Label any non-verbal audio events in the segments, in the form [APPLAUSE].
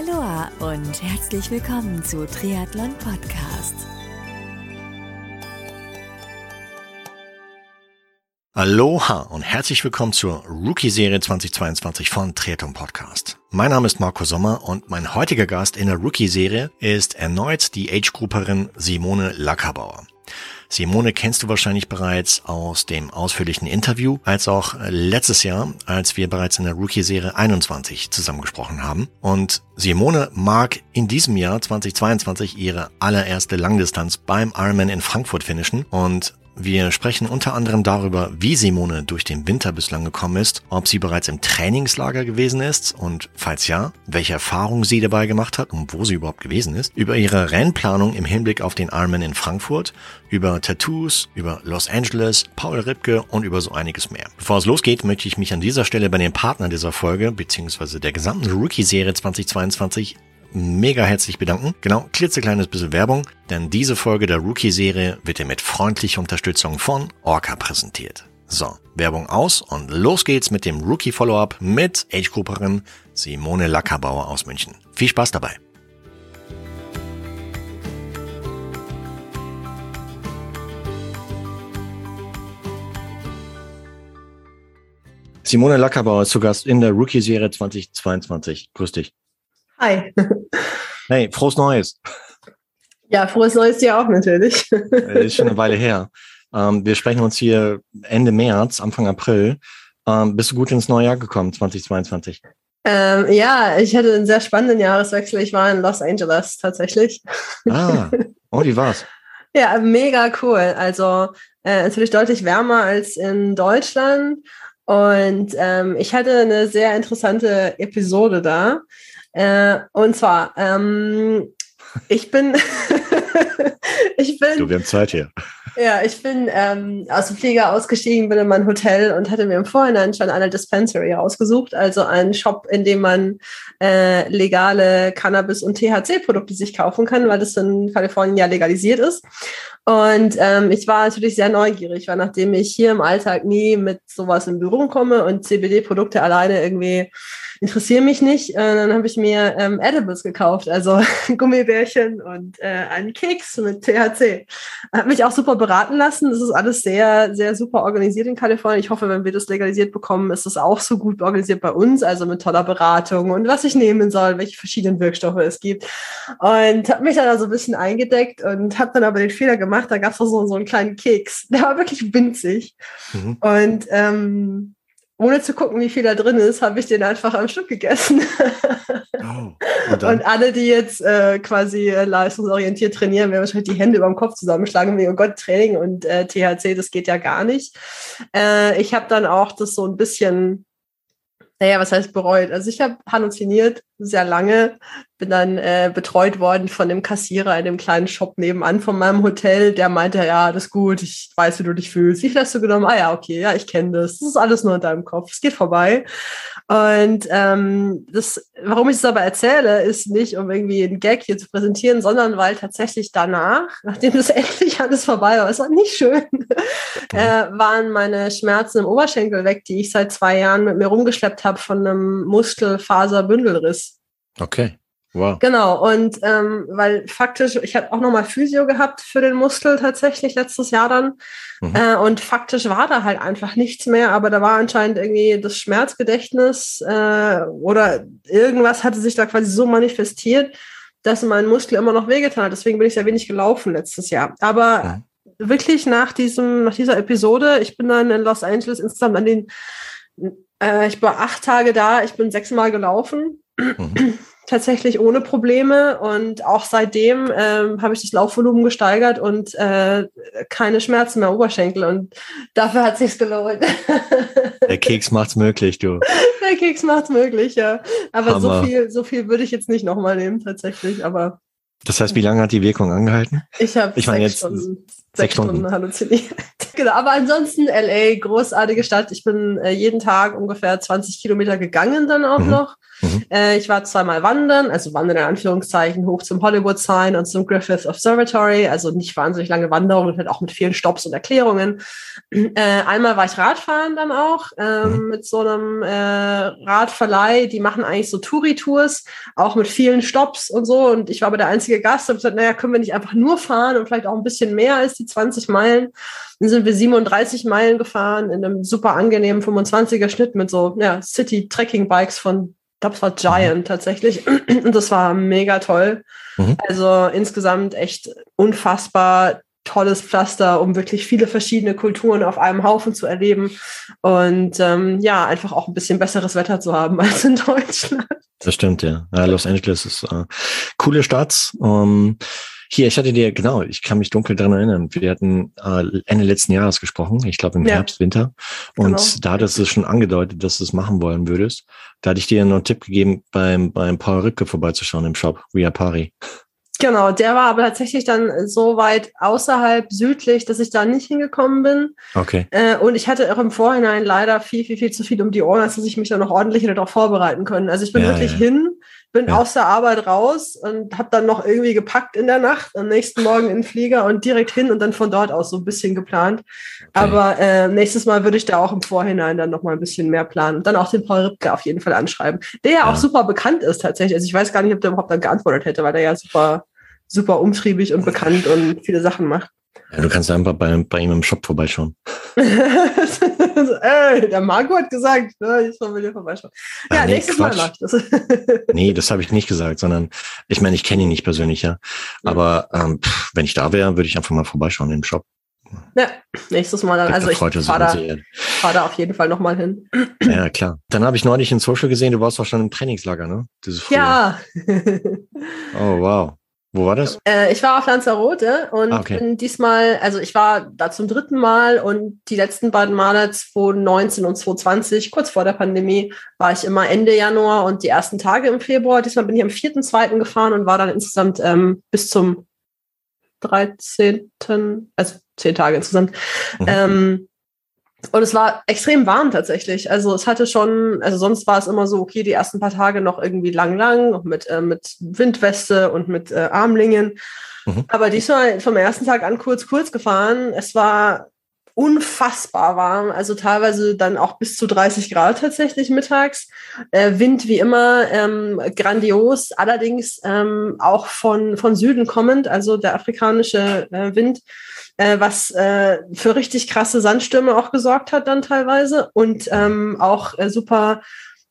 Aloha und herzlich willkommen zu Triathlon Podcast. Aloha und herzlich willkommen zur Rookie-Serie 2022 von Triathlon Podcast. Mein Name ist Marco Sommer und mein heutiger Gast in der Rookie-Serie ist erneut die Age-Grouperin Simone Lackerbauer. Simone kennst du wahrscheinlich bereits aus dem ausführlichen Interview, als auch letztes Jahr, als wir bereits in der Rookie-Serie 21 zusammengesprochen haben. Und Simone mag in diesem Jahr 2022 ihre allererste Langdistanz beim Ironman in Frankfurt finishen und wir sprechen unter anderem darüber, wie Simone durch den Winter bislang gekommen ist, ob sie bereits im Trainingslager gewesen ist und falls ja, welche Erfahrungen sie dabei gemacht hat und wo sie überhaupt gewesen ist, über ihre Rennplanung im Hinblick auf den Ironman in Frankfurt, über Tattoos, über Los Angeles, Paul Ripke und über so einiges mehr. Bevor es losgeht, möchte ich mich an dieser Stelle bei den Partnern dieser Folge bzw. der gesamten Rookie-Serie 2022 mega herzlich bedanken. Genau, klitzekleines bisschen Werbung, denn diese Folge der Rookie-Serie wird dir mit freundlicher Unterstützung von Orca präsentiert. So, Werbung aus und los geht's mit dem Rookie-Follow-up mit Age-Grupperin Simone Lackerbauer aus München. Viel Spaß dabei! Simone Lackerbauer ist zu Gast in der Rookie-Serie 2022. Grüß dich. Hi. Hey, frohes Neues. Ja, frohes Neues dir auch natürlich. Das ist schon eine Weile her. Ähm, wir sprechen uns hier Ende März, Anfang April. Ähm, bist du gut ins neue Jahr gekommen, 2022? Ähm, ja, ich hatte einen sehr spannenden Jahreswechsel. Ich war in Los Angeles tatsächlich. Ah, [LAUGHS] oh, wie war's? ja, mega cool. Also äh, natürlich deutlich wärmer als in Deutschland. Und ähm, ich hatte eine sehr interessante Episode da. Äh, und zwar, ähm, ich bin, [LAUGHS] ich bin. Du, wir haben Zeit hier. Ja, ich bin ähm, aus dem Flieger ausgestiegen, bin in mein Hotel und hatte mir im Vorhinein schon eine Dispensary ausgesucht, also einen Shop, in dem man äh, legale Cannabis- und THC-Produkte sich kaufen kann, weil das in Kalifornien ja legalisiert ist. Und ähm, ich war natürlich sehr neugierig, weil nachdem ich hier im Alltag nie mit sowas in Berührung komme und CBD-Produkte alleine irgendwie interessieren mich nicht. Äh, dann habe ich mir ähm, Edibles gekauft, also [LAUGHS] Gummibärchen und äh, einen Keks mit THC. Hat mich auch super beraten lassen. Das ist alles sehr, sehr super organisiert in Kalifornien. Ich hoffe, wenn wir das legalisiert bekommen, ist es auch so gut organisiert bei uns, also mit toller Beratung und was ich nehmen soll, welche verschiedenen Wirkstoffe es gibt. Und habe mich dann also ein bisschen eingedeckt und habe dann aber den Fehler gemacht. Da gab es so, so einen kleinen Keks. Der war wirklich winzig. Mhm. Und ähm, ohne zu gucken, wie viel da drin ist, habe ich den einfach am Stück gegessen. [LAUGHS] Oh, und, und, alle, die jetzt äh, quasi äh, leistungsorientiert trainieren, werden wahrscheinlich die Hände über dem Kopf zusammenschlagen, wie, oh Gott, Training und äh, THC, das geht ja gar nicht. Äh, ich habe dann auch das so ein bisschen naja, was heißt bereut? Also ich habe halluziniert sehr lange, bin dann äh, betreut worden von dem Kassierer in dem kleinen Shop nebenan von meinem Hotel. Der meinte, ja, das ist gut, ich weiß, wie du dich fühlst. Viel hast du genommen? Ah ja, okay, ja, ich kenne das. Das ist alles nur in deinem Kopf. Es geht vorbei. Und ähm, das, warum ich es aber erzähle, ist nicht, um irgendwie einen Gag hier zu präsentieren, sondern weil tatsächlich danach, [LAUGHS] nachdem das endlich alles vorbei war, es war nicht schön, [LAUGHS] äh, waren meine Schmerzen im Oberschenkel weg, die ich seit zwei Jahren mit mir rumgeschleppt habe von einem Muskelfaserbündelriss. Okay. Wow. Genau, und ähm, weil faktisch, ich habe auch nochmal Physio gehabt für den Muskel tatsächlich letztes Jahr dann. Mhm. Äh, und faktisch war da halt einfach nichts mehr, aber da war anscheinend irgendwie das Schmerzgedächtnis äh, oder irgendwas hatte sich da quasi so manifestiert, dass mein Muskel immer noch wehgetan hat. Deswegen bin ich sehr wenig gelaufen letztes Jahr. Aber mhm. wirklich nach diesem, nach dieser Episode, ich bin dann in Los Angeles insgesamt an den, äh, ich war acht Tage da, ich bin sechsmal gelaufen. Mhm tatsächlich ohne Probleme und auch seitdem ähm, habe ich das Laufvolumen gesteigert und äh, keine Schmerzen mehr Oberschenkel und dafür hat sich's gelohnt. [LAUGHS] Der Keks macht's möglich, du. Der Keks macht's möglich, ja. Aber Hammer. so viel, so viel würde ich jetzt nicht nochmal nehmen tatsächlich, aber das heißt, wie lange hat die Wirkung angehalten? Ich habe ich meine jetzt Stunden. Sechs Stunden, Stunden halluziniert. [LAUGHS] genau, aber ansonsten LA, großartige Stadt. Ich bin äh, jeden Tag ungefähr 20 Kilometer gegangen dann auch mhm. noch. Mhm. Äh, ich war zweimal wandern, also wandern in Anführungszeichen hoch zum Hollywood Sign und zum Griffith Observatory, also nicht wahnsinnig lange Wanderungen, halt auch mit vielen Stops und Erklärungen. [CLEARS THROAT] Äh, einmal war ich Radfahren dann auch ähm, mhm. mit so einem äh, Radverleih, die machen eigentlich so Touri-Tours, auch mit vielen Stops und so. Und ich war aber der einzige Gast und gesagt, naja, können wir nicht einfach nur fahren und vielleicht auch ein bisschen mehr als die 20 Meilen. Dann sind wir 37 Meilen gefahren in einem super angenehmen 25er Schnitt mit so ja, City-Trekking-Bikes von es war Giant tatsächlich. [CLEARS THROAT] Und das war mega toll. Mhm. Also insgesamt echt unfassbar tolles Pflaster, um wirklich viele verschiedene Kulturen auf einem Haufen zu erleben und ähm, ja, einfach auch ein bisschen besseres Wetter zu haben [LAUGHS] als in Deutschland. Das stimmt, ja. ja Los Angeles ist äh, coole Stadt. Um, hier, ich hatte dir, genau, ich kann mich dunkel dran erinnern. Wir hatten äh, Ende letzten Jahres gesprochen, ich glaube im ja. Herbst, Winter. Und genau. da hattest du schon angedeutet, dass du es machen wollen würdest. Da hatte ich dir noch einen Tipp gegeben, beim, beim Paul Rückke vorbeizuschauen im Shop, Via Pari. Genau, der war aber tatsächlich dann so weit außerhalb südlich, dass ich da nicht hingekommen bin. Okay. Äh, und ich hatte auch im Vorhinein leider viel, viel, viel zu viel um die Ohren, als dass ich mich da noch ordentlich darauf vorbereiten können. Also ich bin ja, wirklich ja. hin, bin ja. aus der Arbeit raus und habe dann noch irgendwie gepackt in der Nacht, am nächsten Morgen in den Flieger und direkt hin und dann von dort aus so ein bisschen geplant. Okay. Aber äh, nächstes Mal würde ich da auch im Vorhinein dann noch mal ein bisschen mehr planen und dann auch den Paul Ripke auf jeden Fall anschreiben, der ja, auch super bekannt ist tatsächlich. Also ich weiß gar nicht, ob der überhaupt dann geantwortet hätte, weil der ja super super umtriebig und bekannt und viele Sachen macht. Ja, du kannst einfach bei, bei ihm im Shop vorbeischauen. [LAUGHS] Ey, der Marco hat gesagt, ne, ich soll mit dir vorbeischauen. Ja, ja nee, nächstes Quatsch. Mal mach ich das. [LAUGHS] nee, das habe ich nicht gesagt, sondern ich meine, ich kenne ihn nicht persönlich, ja. Aber ähm, pff, wenn ich da wäre, würde ich einfach mal vorbeischauen im Shop. Ja, nächstes Mal dann. Also ich fahre da, fahr da auf jeden Fall nochmal hin. Ja, klar. Dann habe ich neulich in Social gesehen, du warst auch schon im Trainingslager, ne? ja. [LAUGHS] oh, wow. Wo war das? Äh, ich war auf Lanzarote und ah, okay. bin diesmal, also ich war da zum dritten Mal und die letzten beiden Male 2019 und 2020, kurz vor der Pandemie, war ich immer Ende Januar und die ersten Tage im Februar. Diesmal bin ich am 4.2. gefahren und war dann insgesamt ähm, bis zum 13., also zehn Tage insgesamt. Mhm. Ähm, und es war extrem warm tatsächlich. Also es hatte schon, also sonst war es immer so, okay, die ersten paar Tage noch irgendwie lang, lang, mit, äh, mit Windweste und mit äh, Armlingen. Mhm. Aber diesmal vom ersten Tag an kurz, kurz gefahren. Es war unfassbar warm, also teilweise dann auch bis zu 30 Grad tatsächlich mittags. Äh, Wind wie immer ähm, grandios, allerdings ähm, auch von, von Süden kommend, also der afrikanische äh, Wind äh, was äh, für richtig krasse Sandstürme auch gesorgt hat dann teilweise und ähm, auch äh, super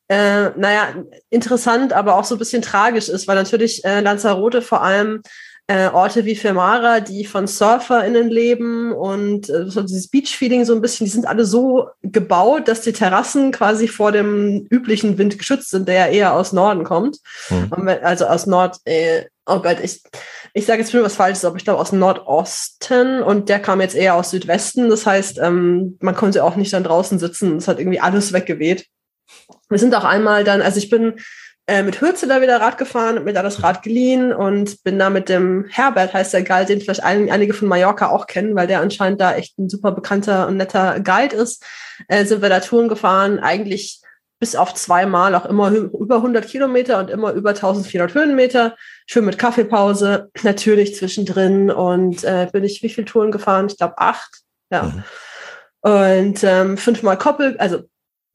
äh, naja, interessant, aber auch so ein bisschen tragisch ist, weil natürlich äh, Lanzarote vor allem äh, Orte wie Fermara, die von SurferInnen leben und äh, so dieses Beach-Feeling so ein bisschen, die sind alle so gebaut, dass die Terrassen quasi vor dem üblichen Wind geschützt sind, der ja eher aus Norden kommt. Mhm. Also aus Nord, äh, oh Gott, ich, ich sage jetzt schon was Falsches, aber ich glaube aus Nordosten und der kam jetzt eher aus Südwesten. Das heißt, ähm, man konnte auch nicht dann draußen sitzen. Es hat irgendwie alles weggeweht. Wir sind auch einmal dann, also ich bin äh, mit Hürzeler wieder Rad gefahren, mir da das Rad geliehen und bin da mit dem Herbert, heißt der Guide, den vielleicht ein, einige von Mallorca auch kennen, weil der anscheinend da echt ein super bekannter und netter Guide ist, äh, sind wir da Touren gefahren, eigentlich bis auf zweimal auch immer über 100 Kilometer und immer über 1400 Höhenmeter. Schön mit Kaffeepause, natürlich zwischendrin. Und äh, bin ich wie viele Touren gefahren? Ich glaube acht. Ja. Mhm. Und ähm, fünfmal Koppel, also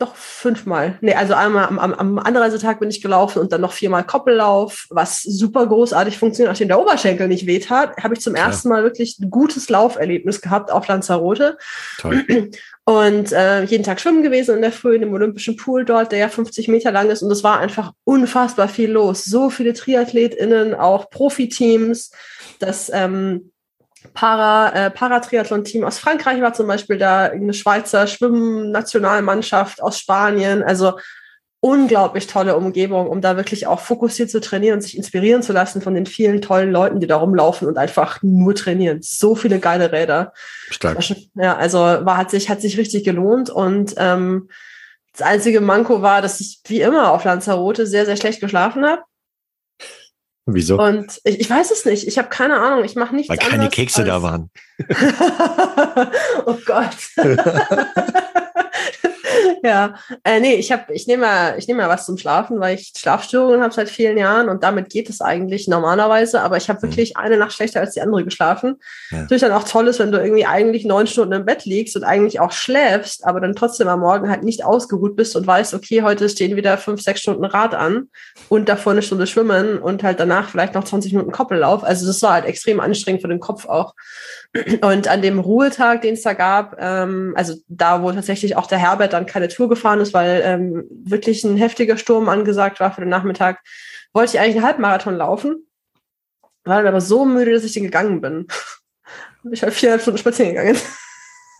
doch fünfmal. Nee, also einmal am, am, am Anreisetag bin ich gelaufen und dann noch viermal Koppellauf, was super großartig funktioniert, nachdem der Oberschenkel nicht wehtat, habe ich zum ja. ersten Mal wirklich ein gutes Lauferlebnis gehabt auf Lanzarote. Toll. [CLEARS THROAT] Und äh, jeden Tag schwimmen gewesen in der Früh in dem Olympischen Pool dort, der ja 50 Meter lang ist. Und es war einfach unfassbar viel los. So viele TriathletInnen, auch Profiteams. Das ähm, Para, äh, Paratriathlon-Team aus Frankreich war zum Beispiel da, eine Schweizer Schwimmnationalmannschaft aus Spanien. Also unglaublich tolle Umgebung, um da wirklich auch fokussiert zu trainieren und sich inspirieren zu lassen von den vielen tollen Leuten, die da rumlaufen und einfach nur trainieren. So viele geile Räder. Stark. Ja, also war, hat sich, hat sich richtig gelohnt und ähm, das einzige Manko war, dass ich wie immer auf Lanzarote sehr, sehr schlecht geschlafen habe. Wieso? Und ich, ich weiß es nicht. Ich habe keine Ahnung. Ich mache nichts Weil keine Kekse da waren. [LAUGHS] oh Gott. [LAUGHS] ja, äh, nee, ich habe, ich nehme mal, ich nehme mal was zum Schlafen, weil ich Schlafstörungen habe seit vielen Jahren und damit geht es eigentlich normalerweise. Aber ich habe Mhm. wirklich eine Nacht schlechter als die andere geschlafen. Ja. Natürlich dann auch toll ist, wenn du irgendwie eigentlich neun Stunden im Bett liegst und eigentlich auch schläfst, aber dann trotzdem am Morgen halt nicht ausgeruht bist und weißt, okay, heute stehen wieder fünf, sechs Stunden Rad an und davor eine Stunde schwimmen und halt danach vielleicht noch 20 Minuten Koppellauf. Also das war halt extrem anstrengend für den Kopf auch. Und an dem Ruhetag, den es da gab, ähm, also da, wo tatsächlich auch der Herbert dann keine Tour gefahren ist, weil ähm, wirklich ein heftiger Sturm angesagt war für den Nachmittag, wollte ich eigentlich einen Halbmarathon laufen, war dann aber so müde, dass ich den gegangen bin. [LAUGHS] Ich halt viereinhalb Stunden spazieren gegangen.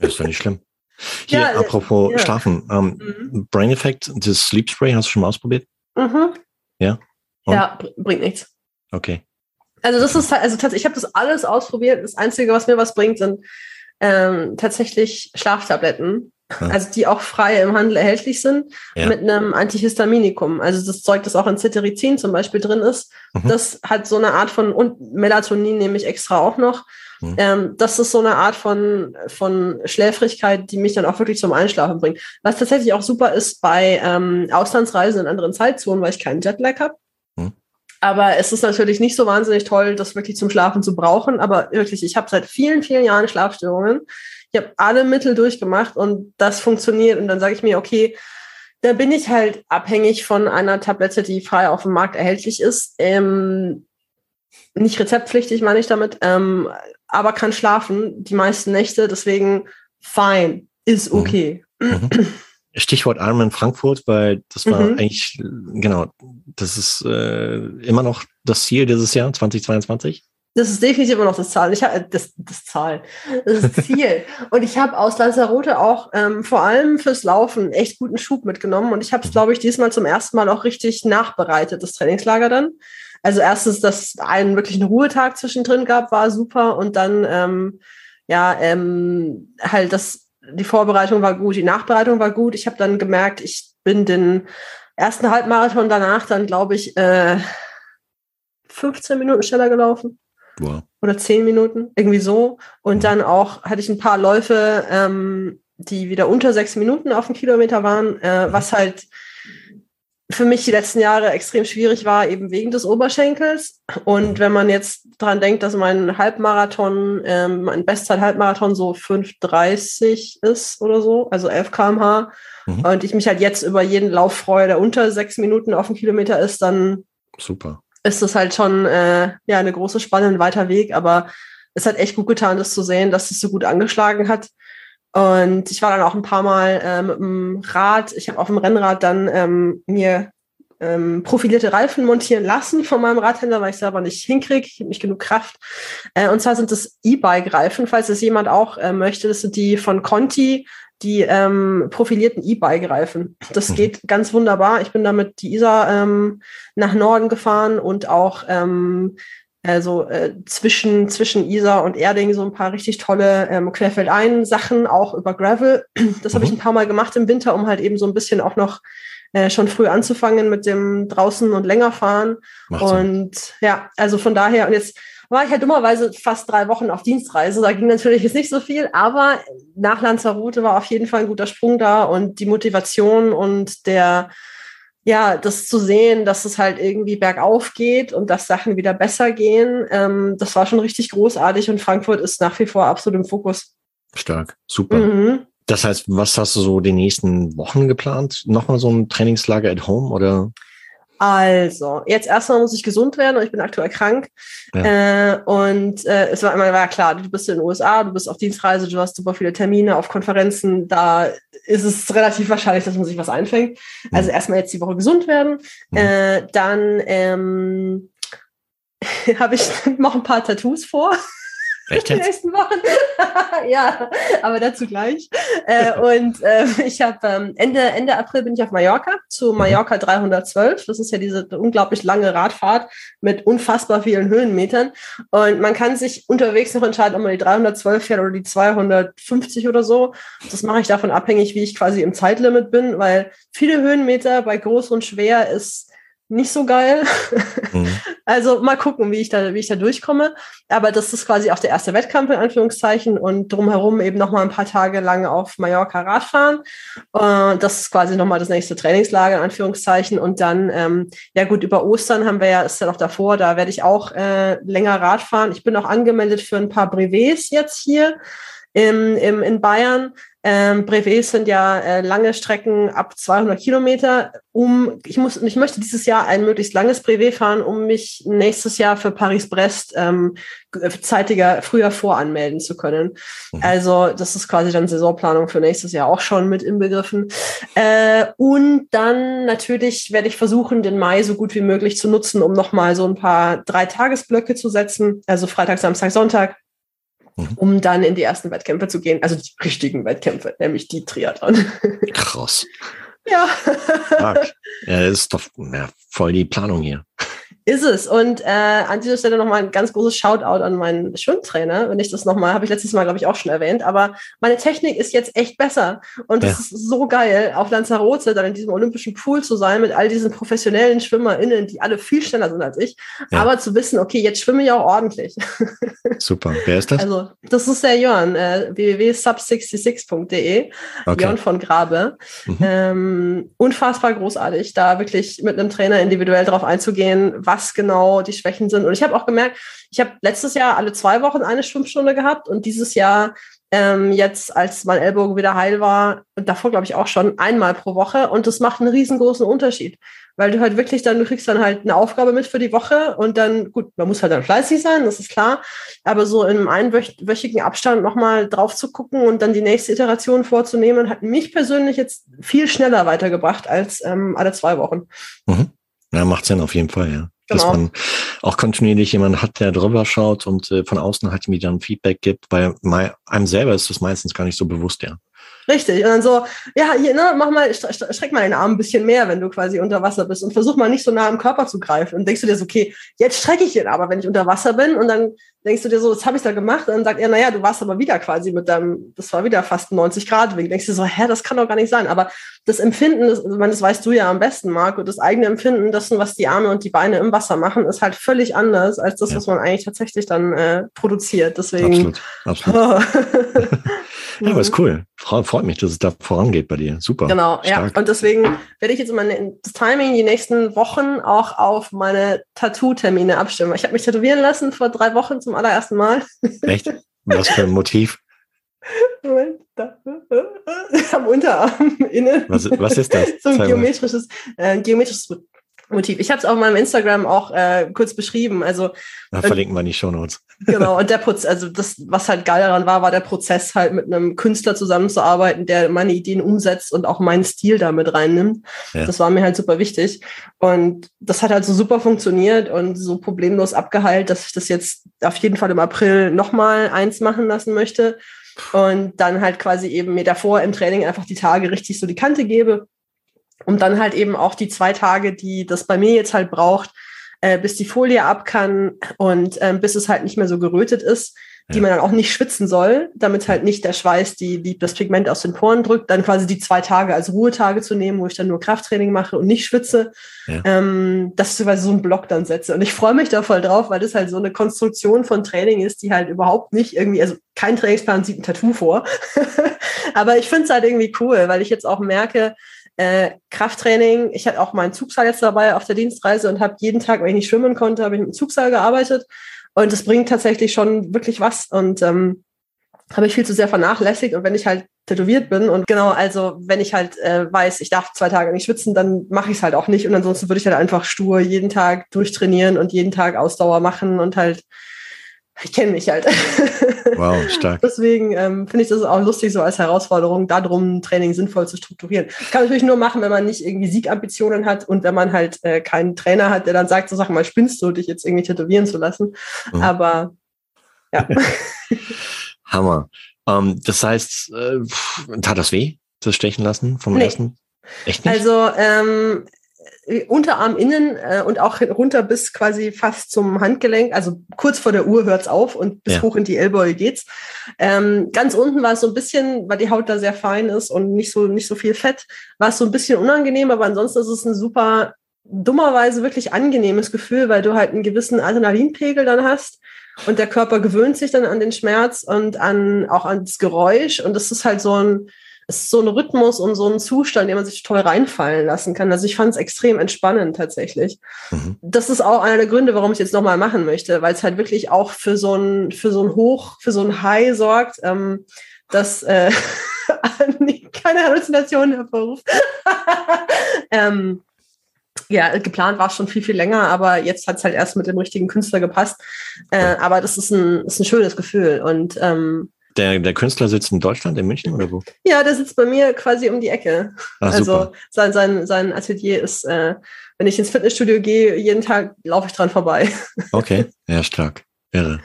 Das ist doch nicht schlimm. [LAUGHS] Hier, Ja, äh, apropos ja. Schlafen. Ähm, Mhm. Brain Effect, das Sleep Spray, hast du schon mal ausprobiert? Mhm. Ja? Und? Ja, br- bringt nichts. Okay. Also das ist also tatsächlich, ich habe das alles ausprobiert. Das Einzige, was mir was bringt, sind ähm, tatsächlich Schlaftabletten. Also die auch frei im Handel erhältlich sind, Ja. mit einem Antihistaminikum. Also das Zeug, das auch in Cetirizin zum Beispiel drin ist, Mhm. das hat so eine Art von, und Melatonin nehme ich extra auch noch. Mhm. Ähm, das ist so eine Art von, von Schläfrigkeit, die mich dann auch wirklich zum Einschlafen bringt. Was tatsächlich auch super ist bei ähm, Auslandsreisen in anderen Zeitzonen, weil ich keinen Jetlag habe. Aber es ist natürlich nicht so wahnsinnig toll, das wirklich zum Schlafen zu brauchen. Aber wirklich, ich habe seit vielen, vielen Jahren Schlafstörungen. Ich habe alle Mittel durchgemacht und das funktioniert. Und dann sage ich mir, okay, da bin ich halt abhängig von einer Tablette, die frei auf dem Markt erhältlich ist. Ähm, nicht rezeptpflichtig, meine ich damit, ähm, aber kann schlafen die meisten Nächte. Deswegen fein, ist Mhm. okay. Mhm. Stichwort Ironman Frankfurt, weil das war Mhm. eigentlich, genau, das ist äh, immer noch das Ziel dieses Jahr, 2022. Das ist definitiv immer noch das Zahl. Ich hab, das, das Zahl. Das ist Ziel. [LAUGHS] und ich habe aus Lanzarote auch ähm, vor allem fürs Laufen echt guten Schub mitgenommen. Und ich habe es, glaube ich, diesmal zum ersten Mal auch richtig nachbereitet, das Trainingslager dann. Also erstens, dass einen wirklich einen Ruhetag zwischendrin gab, war super. Und dann, ähm, ja, ähm, halt das, die Vorbereitung war gut, die Nachbereitung war gut. Ich habe dann gemerkt, ich bin den ersten Halbmarathon danach dann, glaube ich, äh, 15 Minuten schneller gelaufen Wow. oder zehn Minuten, irgendwie so. Und Mhm. dann auch hatte ich ein paar Läufe, ähm, die wieder unter sechs Minuten auf den Kilometer waren, äh, was halt für mich die letzten Jahre extrem schwierig war, eben wegen des Oberschenkels. Und wenn man jetzt dran denkt, dass mein Halbmarathon, ähm, mein Bestzeit-Halbmarathon so 5,30 ist oder so, also 11 kmh, Mhm. und ich mich halt jetzt über jeden Lauf freue, der unter sechs Minuten auf den Kilometer ist, dann Super. ist das halt schon äh, ja eine große Spanne, ein weiter Weg, aber es hat echt gut getan, das zu sehen, dass es so gut angeschlagen hat. Und ich war dann auch ein paar Mal äh, mit dem Rad, ich habe auf dem Rennrad dann ähm, mir ähm, profilierte Reifen montieren lassen von meinem Radhändler, weil ich selber nicht hinkriege, ich habe nicht genug Kraft. Äh, und zwar sind das E-Bike-Reifen, falls es jemand auch äh, möchte, das sind die von Conti, die ähm, profilierten E-Bike-Reifen. Das Mhm. geht ganz wunderbar. Ich bin damit die Isar ähm, nach Norden gefahren und auch ähm, also äh, zwischen, zwischen Isar und Erding so ein paar richtig tolle ähm, Querfeldein-Sachen, auch über Gravel. [CLEARS THROAT] Das habe ich Mhm. ein paar Mal gemacht im Winter, um halt eben so ein bisschen auch noch äh, schon früh anzufangen mit dem draußen und länger fahren. Macht Sinn. Und ja, also von daher, und jetzt war ich halt dummerweise fast drei Wochen auf Dienstreise. Da ging natürlich jetzt nicht so viel, aber nach Lanzarote war auf jeden Fall ein guter Sprung da und die Motivation und der, ja, das zu sehen, dass es halt irgendwie bergauf geht und dass Sachen wieder besser gehen, ähm, das war schon richtig großartig und Frankfurt ist nach wie vor absolut im Fokus. Stark. Super. Mhm. Das heißt, was hast du so die nächsten Wochen geplant? Nochmal so ein Trainingslager at home oder? Also, jetzt erstmal muss ich gesund werden und ich bin aktuell krank. Ja. Äh, und äh, es war immer war klar, du bist in den USA, du bist auf Dienstreise, du hast super viele Termine auf Konferenzen, da ist es relativ wahrscheinlich, dass man sich was einfängt. Also erstmal jetzt die Woche gesund werden. Mhm. Äh, dann ähm, [LAUGHS] habe ich noch ein paar Tattoos vor Echt [LAUGHS] die jetzt? nächsten Wochen. [LAUGHS] ja, aber dazu gleich. Äh, [LAUGHS] und äh, ich habe ähm, Ende, Ende April bin ich auf Mallorca zu Mallorca 312. Das ist ja diese unglaublich lange Radfahrt mit unfassbar vielen Höhenmetern. Und man kann sich unterwegs noch entscheiden, ob man die 312 fährt oder die 250 oder so. Das mache ich davon abhängig, wie ich quasi im Zeitlimit bin, weil viele Höhenmeter bei groß und schwer ist nicht so geil. [LAUGHS] Mhm. Also mal gucken, wie ich da, wie ich da durchkomme. Aber das ist quasi auch der erste Wettkampf in Anführungszeichen und drumherum eben noch mal ein paar Tage lang auf Mallorca Radfahren. Und das ist quasi noch mal das nächste Trainingslager in Anführungszeichen. Und dann, ähm, ja gut, über Ostern haben wir ja, ist ja noch davor, da werde ich auch äh, länger Radfahren. Ich bin auch angemeldet für ein paar Brevets jetzt hier im, im, in Bayern. Ähm, Brevets sind ja äh, lange Strecken ab 200 Kilometer. Um, ich, muss, ich möchte dieses Jahr ein möglichst langes Brevet fahren, um mich nächstes Jahr für Paris-Brest ähm, zeitiger, früher voranmelden zu können. Mhm. Also das ist quasi dann Saisonplanung für nächstes Jahr auch schon mit inbegriffen. Äh, und dann natürlich werde ich versuchen, den Mai so gut wie möglich zu nutzen, um nochmal so ein paar Drei-Tagesblöcke zu setzen. Also Freitag, Samstag, Sonntag mhm. um dann in die ersten Wettkämpfe zu gehen. Also die richtigen Wettkämpfe, nämlich die Triathlon. [LAUGHS] Krass. Ja. ja, das ist doch ja, voll die Planung hier. Ist es. Und äh, an dieser Stelle nochmal ein ganz großes Shoutout an meinen Schwimmtrainer. Wenn ich das nochmal, habe ich letztes Mal, glaube ich, auch schon erwähnt. Aber meine Technik ist jetzt echt besser. Und es ja. ist so geil, auf Lanzarote dann in diesem olympischen Pool zu sein mit all diesen professionellen SchwimmerInnen, die alle viel schneller sind als ich. Ja. Aber zu wissen, okay, jetzt schwimme ich auch ordentlich. [LAUGHS] Super. Wer ist das? Also, das ist der Jörn, äh, www.sub66.de. Okay. Jörn von Grabe. Mhm. Ähm, unfassbar großartig, da wirklich mit einem Trainer individuell drauf einzugehen, was was genau die Schwächen sind. Und ich habe auch gemerkt, ich habe letztes Jahr alle zwei Wochen eine Schwimmstunde gehabt und dieses Jahr ähm, jetzt, als mein Ellbogen wieder heil war, und davor glaube ich auch schon, einmal pro Woche. Und das macht einen riesengroßen Unterschied. Weil du halt wirklich dann, du kriegst dann halt eine Aufgabe mit für die Woche und dann, gut, man muss halt dann fleißig sein, das ist klar. Aber so in einem einwöchigen Abstand nochmal drauf zu gucken und dann die nächste Iteration vorzunehmen, hat mich persönlich jetzt viel schneller weitergebracht als ähm, alle zwei Wochen. Mhm. Ja, macht Sinn auf jeden Fall, ja. Genau. Dass man auch kontinuierlich jemanden hat, der drüber schaut und äh, von außen halt mir dann Feedback gibt, weil einem selber ist das meistens gar nicht so bewusst, ja. Richtig. Und dann so, ja, hier, ne, mach mal, streck mal den Arm ein bisschen mehr, wenn du quasi unter Wasser bist und versuch mal nicht so nah am Körper zu greifen. Und denkst du dir so, okay, jetzt strecke ich ihn aber, wenn ich unter Wasser bin. Und dann denkst du dir so, was habe ich da gemacht? Und dann sagt er, naja, du warst aber wieder quasi mit deinem, das war wieder fast 90 Grad. Wegen denkst du so, hä, das kann doch gar nicht sein. Aber das Empfinden, das, meine, das weißt du ja am besten, Marc, und das eigene Empfinden, das, was die Arme und die Beine im Wasser machen, ist halt völlig anders als das, ja. was man eigentlich tatsächlich dann äh, produziert. Deswegen. Absolut, absolut. [LAUGHS] [LAUGHS] Ja, aber ist mhm. cool. Freut mich, dass es da vorangeht bei dir. Super. Genau, Stark. ja. Und deswegen werde ich jetzt meine, das Timing die nächsten Wochen auch auf meine Tattoo-Termine abstimmen. Ich habe mich tätowieren lassen vor drei Wochen zum allerersten Mal. Echt? Was für ein Motiv? [LAUGHS] Moment, da. Am Unterarm innen. Was, was ist das? so ein geometrisches, äh, geometrisches Motiv. Ich habe es auf meinem Instagram auch äh, kurz beschrieben. Also da verlinken wir die Show Notes. Genau, und der Prozess, also das, was halt geil daran war, war der Prozess halt mit einem Künstler zusammenzuarbeiten, der meine Ideen umsetzt und auch meinen Stil damit reinnimmt. Ja. Das war mir halt super wichtig. Und das hat halt so super funktioniert und so problemlos abgeheilt, dass ich das jetzt auf jeden Fall im April nochmal eins machen lassen möchte. Und dann halt quasi eben mir davor im Training einfach die Tage richtig so die Kante gebe um dann halt eben auch die zwei Tage, die das bei mir jetzt halt braucht, äh, bis die Folie ab kann und ähm, bis es halt nicht mehr so gerötet ist, die man dann auch nicht schwitzen soll, damit halt nicht der Schweiß die, die das Pigment aus den Poren drückt, dann quasi die zwei Tage als Ruhetage zu nehmen, wo ich dann nur Krafttraining mache und nicht schwitze, ja. ähm, dass ich quasi so einen Block dann setze. Und ich freue mich da voll drauf, weil das halt so eine Konstruktion von Training ist, die halt überhaupt nicht irgendwie, also kein Trainingsplan sieht ein Tattoo vor. [LAUGHS] Aber ich finde es halt irgendwie cool, weil ich jetzt auch merke, äh, Krafttraining, ich hatte auch meinen Zugseil jetzt dabei auf der Dienstreise und habe jeden Tag, wenn ich nicht schwimmen konnte, habe ich mit dem Zugseil gearbeitet. Und das bringt tatsächlich schon wirklich was. Und ähm, habe ich viel zu sehr vernachlässigt. Und wenn ich halt tätowiert bin und genau, also wenn ich halt äh, weiß, ich darf zwei Tage nicht schwitzen, dann mache ich es halt auch nicht. Und ansonsten würde ich halt einfach stur jeden Tag durchtrainieren und jeden Tag Ausdauer machen und halt ich kenne mich halt. [LAUGHS] Wow, stark. Deswegen ähm, finde ich das auch lustig, so als Herausforderung, darum Training sinnvoll zu strukturieren. Das kann man natürlich nur machen, wenn man nicht irgendwie Siegambitionen hat und wenn man halt äh, keinen Trainer hat, der dann sagt, so sag mal, spinnst du, dich jetzt irgendwie tätowieren zu lassen. Mhm. Aber ja. [LAUGHS] Hammer. Um, ähm, das heißt, äh, tat das weh, das stechen lassen vom nee. ersten? Echt nicht? Also ähm, Unterarm innen äh, und auch runter bis quasi fast zum Handgelenk. Also kurz vor der Uhr hört's auf und bis ja. hoch in die Ellboge geht's. Ähm, ganz unten war es so ein bisschen, weil die Haut da sehr fein ist und nicht so, nicht so viel Fett, war es so ein bisschen unangenehm, aber ansonsten ist es ein super dummerweise wirklich angenehmes Gefühl, weil du halt einen gewissen Adrenalinpegel dann hast und der Körper gewöhnt sich dann an den Schmerz und an auch an das Geräusch und das ist halt so ein es ist so ein Rhythmus und so ein Zustand, den man sich toll reinfallen lassen kann. Also ich fand es extrem entspannend tatsächlich. Mhm. Das ist auch einer der Gründe, warum ich jetzt nochmal machen möchte, weil es halt wirklich auch für so ein, für so ein Hoch, für so ein High sorgt, ähm, dass äh, [LAUGHS] keine Halluzinationen hervorruft. [LAUGHS] ähm, ja, geplant war es schon viel, viel länger, aber jetzt hat es halt erst mit dem richtigen Künstler gepasst. Äh, aber das ist ein, ist ein schönes Gefühl. Und ähm, der, der Künstler sitzt in Deutschland, in München oder wo? Ja, der sitzt bei mir quasi um die Ecke. Ach, also sein, sein, sein Atelier ist, äh, wenn ich ins Fitnessstudio gehe, jeden Tag laufe ich dran vorbei. [LAUGHS] Okay, ja, stark. Irre.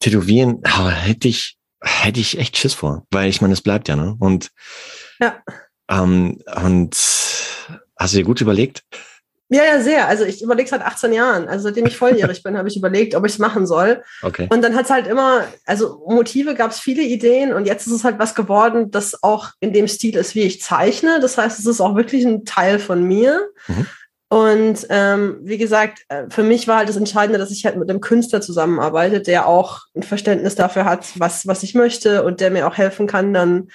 Tätowieren, aber hätte ich, hätte ich echt Schiss vor, weil ich meine, es bleibt ja, ne? Und, ja. Ähm, und hast du dir gut überlegt? Ja, ja, sehr. Also ich überlege seit 18 Jahren. Also seitdem ich volljährig bin, habe ich überlegt, ob ich es machen soll. Okay. Und dann hat es halt immer, also Motive gab es viele Ideen und jetzt ist es halt was geworden, das auch in dem Stil ist, wie ich zeichne. Das heißt, es ist auch wirklich ein Teil von mir. Mhm. Und ähm, wie gesagt, äh, für mich war halt das Entscheidende, dass ich halt mit einem Künstler zusammenarbeite, der auch ein Verständnis dafür hat, was, was ich möchte und der mir auch helfen kann, dann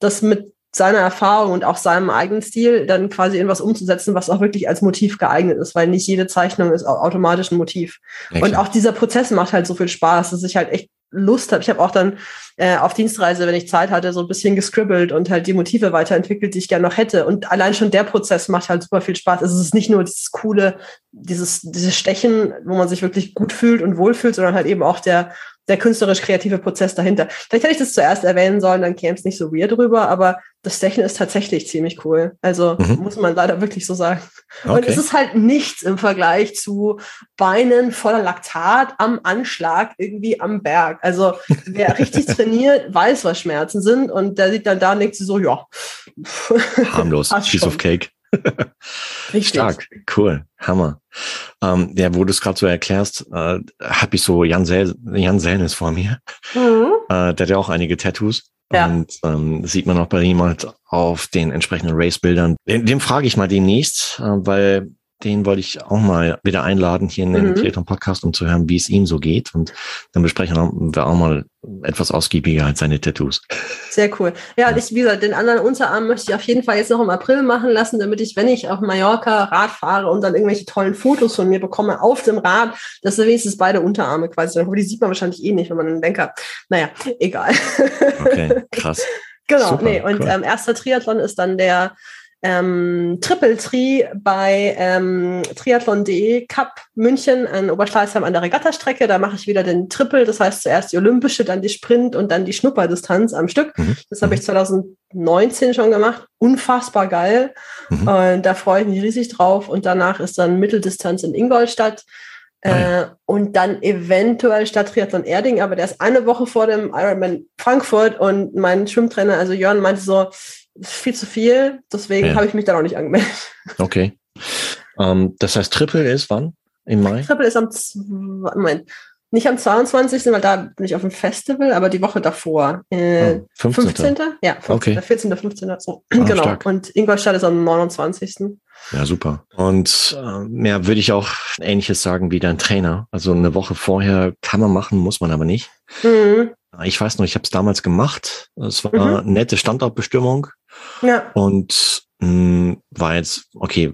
das mit seiner Erfahrung und auch seinem eigenen Stil dann quasi in was umzusetzen, was auch wirklich als Motiv geeignet ist, weil nicht jede Zeichnung ist automatisch ein Motiv. Ja, und auch dieser Prozess macht halt so viel Spaß, dass ich halt echt Lust habe. Ich habe auch dann äh, auf Dienstreise, wenn ich Zeit hatte, so ein bisschen gescribbelt und halt die Motive weiterentwickelt, die ich gerne noch hätte. Und allein schon der Prozess macht halt super viel Spaß. Also es ist nicht nur dieses coole, dieses, dieses Stechen, wo man sich wirklich gut fühlt und wohlfühlt, sondern halt eben auch der, der künstlerisch-kreative Prozess dahinter. Vielleicht hätte ich das zuerst erwähnen sollen, dann käme es nicht so weird drüber, aber das Stechen ist tatsächlich ziemlich cool. Also mhm. muss man leider wirklich so sagen. Okay. Und es ist halt nichts im Vergleich zu Beinen voller Laktat am Anschlag irgendwie am Berg. Also wer [LAUGHS] richtig trainiert, weiß, was Schmerzen sind und der sieht dann da nichts so, ja. Harmlos, [LAUGHS] Piece of Cake. Richtig. Stark, cool, Hammer. Ähm, ja, wo du es gerade so erklärst, äh, habe ich so Jan, Sel Jan Selnes vor mir. Mhm. Äh, der hat ja auch einige Tattoos. Ja. Und ähm, sieht man auch bei ihm halt auf den entsprechenden Race-Bildern. Dem, dem frage ich mal demnächst, äh, weil den wollte ich auch mal wieder einladen hier in den mhm. Podcast, um zu hören, wie es ihm so geht. Und dann besprechen wir auch mal etwas ausgiebiger als seine Tattoos. Sehr cool. Ja, ja. ich, wie gesagt, den anderen Unterarm möchte ich auf jeden Fall jetzt noch im April machen lassen, damit ich, wenn ich auf Mallorca Rad fahre und dann irgendwelche tollen Fotos von mir bekomme auf dem Rad, dass wenigstens beide Unterarme quasi, aber die sieht man wahrscheinlich eh nicht, wenn man einen Lenker. Naja, egal. Okay, [LAUGHS] krass. genau, Super, nee, und cool. ähm, erster Triathlon ist dann der ähm, Triple Tri bei ähm, Triathlon.de Cup München an Oberschleißheim an der Regattastrecke. Da mache ich wieder den Triple, das heißt zuerst die olympische, dann die Sprint und dann die Schnupperdistanz am Stück. Mhm. Das habe ich 2019 mhm. schon gemacht. Unfassbar geil. Mhm. Und da freue ich mich riesig drauf. Und danach ist dann Mitteldistanz in Ingolstadt. Äh, und dann eventuell statt Triathlon Erding, aber der ist eine Woche vor dem Ironman Frankfurt und mein Schwimmtrainer, also Jörn, meinte so, viel zu viel, deswegen ja. habe ich mich da noch nicht angemeldet. Okay. Ähm, das heißt, Triple ist wann? Im Mai? Triple ist am Moment, nicht am 22., weil da bin ich auf dem Festival, aber die Woche davor. Äh, oh, 15. 15. Ja, 15. Okay. 14. 15. So. Ah, [CLEARS THROAT] genau. Stark. Und Ingolstadt ist am 29. Ja, super. Und äh, mehr würde ich auch Ähnliches sagen wie dein Trainer. Also eine Woche vorher kann man machen, muss man aber nicht. Mhm. Ich weiß noch, ich habe es damals gemacht. Es war mhm. eine nette Standortbestimmung. Ja. Und mh, hm, war jetzt, okay,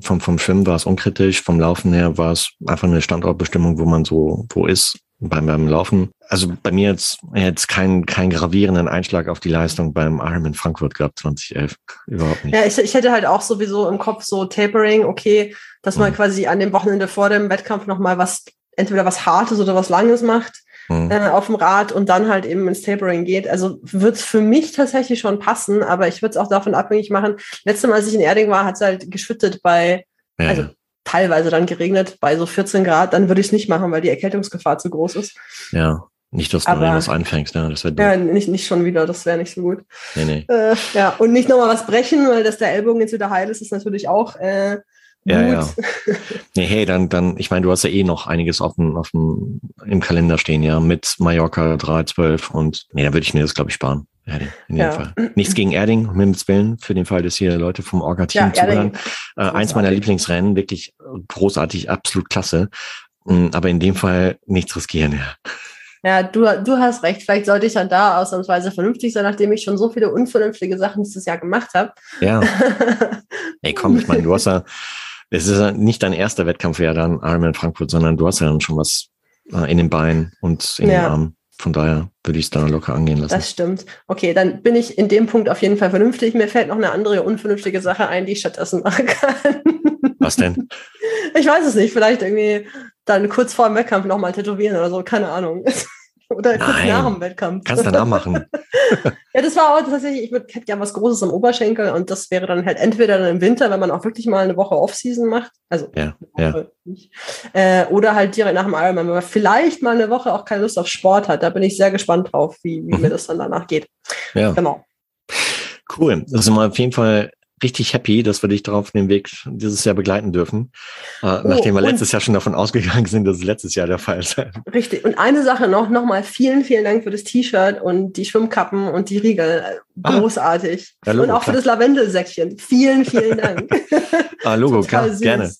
vom, vom Schwimmen war es unkritisch, vom Laufen her war es einfach eine Standortbestimmung, wo man so, wo ist beim, beim Laufen. Also bei mir jetzt, jetzt keinen kein gravierenden Einschlag auf die Leistung beim Ironman Frankfurt gehabt 2011. Überhaupt nicht. Ja, ich, ich hätte halt auch sowieso im Kopf so Tapering, okay, dass man mhm. quasi an dem Wochenende vor dem Wettkampf nochmal was, entweder was Hartes oder was Langes macht mhm. äh, auf dem Rad und dann halt eben ins Tapering geht. Also wird es für mich tatsächlich schon passen, aber ich würde es auch davon abhängig machen. Letztes Mal, als ich in Erding war, hat es halt geschüttet bei, ja, also teilweise dann geregnet bei so 14 Grad, dann würde ich es nicht machen, weil die Erkältungsgefahr zu groß ist. Ja, nicht, dass du Aber, irgendwas anfängst, ja, das wäre Ja, nicht, nicht schon wieder, das wäre nicht so gut. Nee, nee. Äh, ja, und nicht nochmal was brechen, weil dass der Ellbogen jetzt wieder heil ist, ist natürlich auch äh, Ja, ja. [LAUGHS] Nee, hey, dann, dann, ich meine, du hast ja eh noch einiges auf dem, auf dem, im Kalender stehen, ja, mit Mallorca 3, 12 und nee, da würde ich mir das, glaube ich, sparen. Erding, in jedem ja. Fall. Nichts gegen Erding, um Himmels Willen, für den Fall, dass hier Leute vom Orga-Team ja, zuhören. Äh, eins meiner Lieblingsrennen, wirklich großartig, absolut klasse. Mm, aber in dem Fall nichts riskieren, ja. Ja, du, du hast recht. Vielleicht sollte ich dann da ausnahmsweise vernünftig sein, nachdem ich schon so viele unvernünftige Sachen dieses Jahr gemacht habe. Ja. [LAUGHS] Ey, komm, ich meine, du hast ja, es ist ja nicht dein erster Wettkampf ja dann Ironman Frankfurt, sondern du hast ja dann schon was äh, in den Beinen und in ja. den Armen. Von daher würde ich es da locker angehen lassen. Das stimmt. Okay, dann bin ich in dem Punkt auf jeden Fall vernünftig. Mir fällt noch eine andere unvernünftige Sache ein, die ich stattdessen machen kann. [LAUGHS] Was denn? Ich weiß es nicht. Vielleicht irgendwie dann kurz vor dem Wettkampf nochmal tätowieren oder so. Keine Ahnung. Oder kurz Nein, nach dem Wettkampf. Kannst du danach machen. [LAUGHS] ja, das war auch tatsächlich, ich hätte gerne was Großes am Oberschenkel und das wäre dann halt entweder dann im Winter, wenn man auch wirklich mal eine Woche Off-Season macht. Also, ja, ja. Äh, oder halt direkt nach dem Ironman, wenn man vielleicht mal eine Woche auch keine Lust auf Sport hat. Da bin ich sehr gespannt drauf, wie, wie mhm. mir das dann danach geht. Ja. Genau. Cool. Das ist immer auf jeden Fall richtig happy, dass wir dich darauf den Weg dieses Jahr begleiten dürfen. Äh, oh, nachdem wir letztes Jahr schon davon ausgegangen sind, dass es letztes Jahr der Fall sei. Richtig. Und eine Sache noch, nochmal vielen, vielen Dank für das T-Shirt und die Schwimmkappen und die Riegel. Ah. Großartig. Ah, Logo, und auch klar. für das Lavendelsäckchen. Vielen, vielen Dank. [LAUGHS] ah, Logo, [LAUGHS] klar, gerne.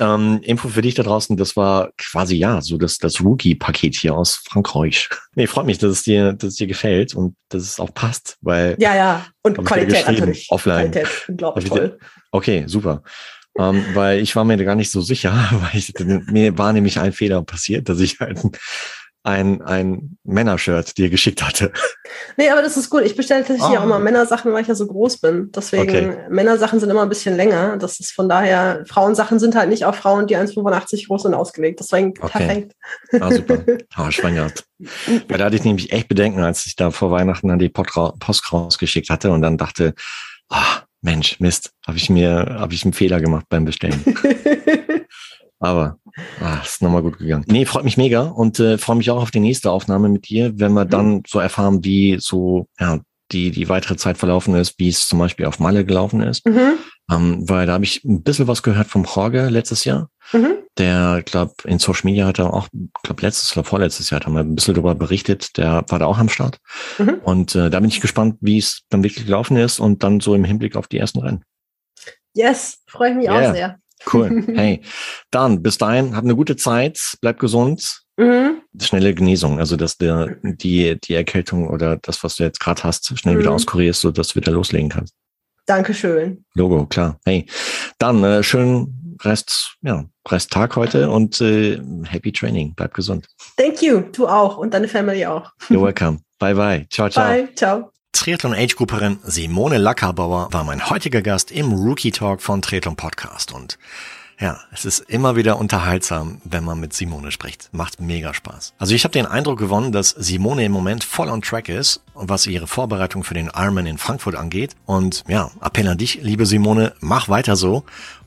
Ähm, Info für dich da draußen, das war quasi ja so das, das Rookie-Paket hier aus Frankreich. [LAUGHS] Nee, freut mich, dass es dir, dass es dir gefällt und dass es auch passt, weil. Ja, ja. Und Qualität natürlich. Offline. Qualität, unglaublich toll. Okay, super. Ähm, weil ich war mir gar nicht so sicher, [LAUGHS] weil ich, mir war nämlich ein Fehler passiert, dass ich halt ein, ein Männershirt dir geschickt hatte. Nee, aber das ist gut. Ich bestelle tatsächlich oh. auch immer Männersachen, weil ich ja so groß bin. Deswegen, okay. Männersachen sind immer ein bisschen länger. Das ist von daher, Frauensachen sind halt nicht auf Frauen, die 1,85 groß sind, ausgelegt. Deswegen okay. perfekt. Ah, super. [LAUGHS] Ah, schwangert. Weil da hatte ich nämlich echt Bedenken, als ich da vor Weihnachten dann die Post rausgeschickt hatte und dann dachte, ah, Mensch, Mist, habe ich mir, habe ich einen Fehler gemacht beim Bestellen. [LAUGHS] Aber ah, ist nochmal gut gegangen. Nee, freut mich mega und äh, freue mich auch auf die nächste Aufnahme mit dir, wenn wir mhm. dann so erfahren, wie so ja, die, die weitere Zeit verlaufen ist, wie es zum Beispiel auf Malle gelaufen ist. Mhm. Ähm, weil da habe ich ein bisschen was gehört vom Jorge letztes Jahr. Mhm. Der, glaube in Social Media hat er auch, glaube letztes oder vorletztes Jahr hat er mal ein bisschen darüber berichtet. Der war da auch am Start. Mhm. Und äh, da bin ich gespannt, wie es dann wirklich gelaufen ist und dann so im Hinblick auf die ersten Rennen. Yes, freue ich mich yeah. auch sehr. Cool. [LAUGHS] Hey, dann bis dahin, hab eine gute Zeit, bleib gesund. Mhm. Schnelle Genesung, also dass der, die, die Erkältung oder das, was du jetzt gerade hast, schnell mhm. wieder auskurierst, so dass du wieder loslegen kannst. Dankeschön. Logo, klar. Hey, dann äh, schönen Rest, ja, Resttag heute und äh, happy Training. Bleib gesund. Thank you. Du auch und deine Family auch. You're welcome. Bye bye. Ciao, ciao. Bye. Ciao. Triathlon-Age-Grupperin Simone Lackerbauer war mein heutiger Gast im Rookie Talk von Triathlon Podcast und ja, es ist immer wieder unterhaltsam, wenn man mit Simone spricht. Macht mega Spaß. Also ich habe den Eindruck gewonnen, dass Simone im Moment voll on track ist, was ihre Vorbereitung für den Ironman in Frankfurt angeht. Und ja, Appell an dich, liebe Simone, mach weiter so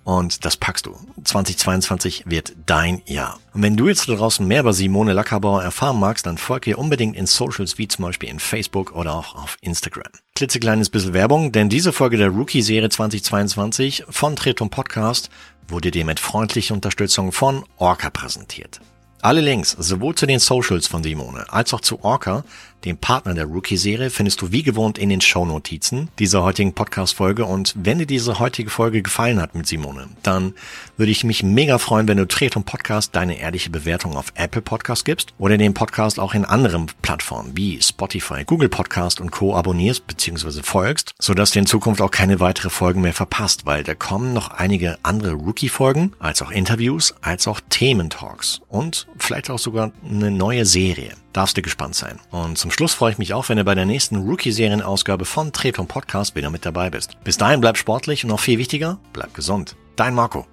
und das packst du. 2022 wird dein Jahr. Und wenn du jetzt da draußen mehr über Simone Lackerbauer erfahren magst, dann folg ihr unbedingt in Socials wie zum Beispiel in Facebook oder auch auf Instagram. Klitzekleines bisschen Werbung, denn diese Folge der Rookie-Serie 2022 von Tretum Podcast wurde dir mit freundlicher Unterstützung von Orca präsentiert. Alle Links, sowohl zu den Socials von Simone als auch zu Orca, dem Partner der Rookie-Serie, findest du wie gewohnt in den Shownotizen dieser heutigen Podcast-Folge. Und wenn dir diese heutige Folge gefallen hat mit Simone, dann würde ich mich mega freuen, wenn du Tretum Podcast deine ehrliche Bewertung auf Apple Podcast gibst oder den Podcast auch in anderen Plattformen wie Spotify, Google Podcast und Co. abonnierst bzw. folgst, sodass du in Zukunft auch keine weitere Folgen mehr verpasst, weil da kommen noch einige andere Rookie-Folgen, als auch Interviews, als auch Thementalks und vielleicht auch sogar eine neue Serie darfst du gespannt sein. Und zum Schluss freue ich mich auch, wenn du bei der nächsten Rookie-Serienausgabe von Treton Podcast wieder mit dabei bist. Bis dahin bleib sportlich und noch viel wichtiger, bleib gesund. Dein Marco.